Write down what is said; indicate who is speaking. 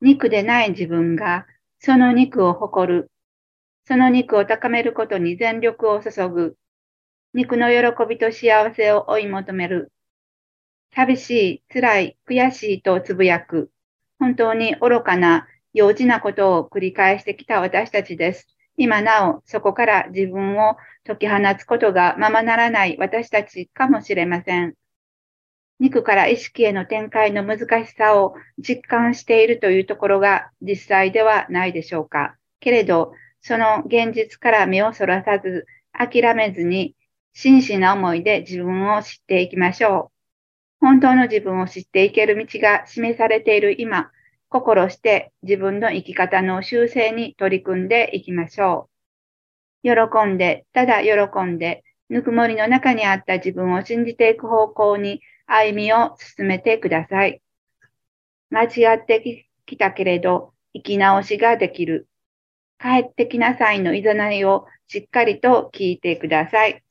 Speaker 1: 肉でない自分がその肉を誇る。その肉を高めることに全力を注ぐ。肉の喜びと幸せを追い求める。寂しい、辛い、悔しいとつぶやく。本当に愚かな、幼稚なことを繰り返してきた私たちです。今なお、そこから自分を解き放つことがままならない私たちかもしれません。肉から意識への展開の難しさを実感しているというところが実際ではないでしょうか。けれど、その現実から目をそらさず、諦めずに、真摯な思いで自分を知っていきましょう。本当の自分を知っていける道が示されている今、心して自分の生き方の修正に取り組んでいきましょう。喜んで、ただ喜んで、ぬくもりの中にあった自分を信じていく方向に歩みを進めてください。間違ってきたけれど、生き直しができる。帰ってきなさいのいざないをしっかりと聞いてください。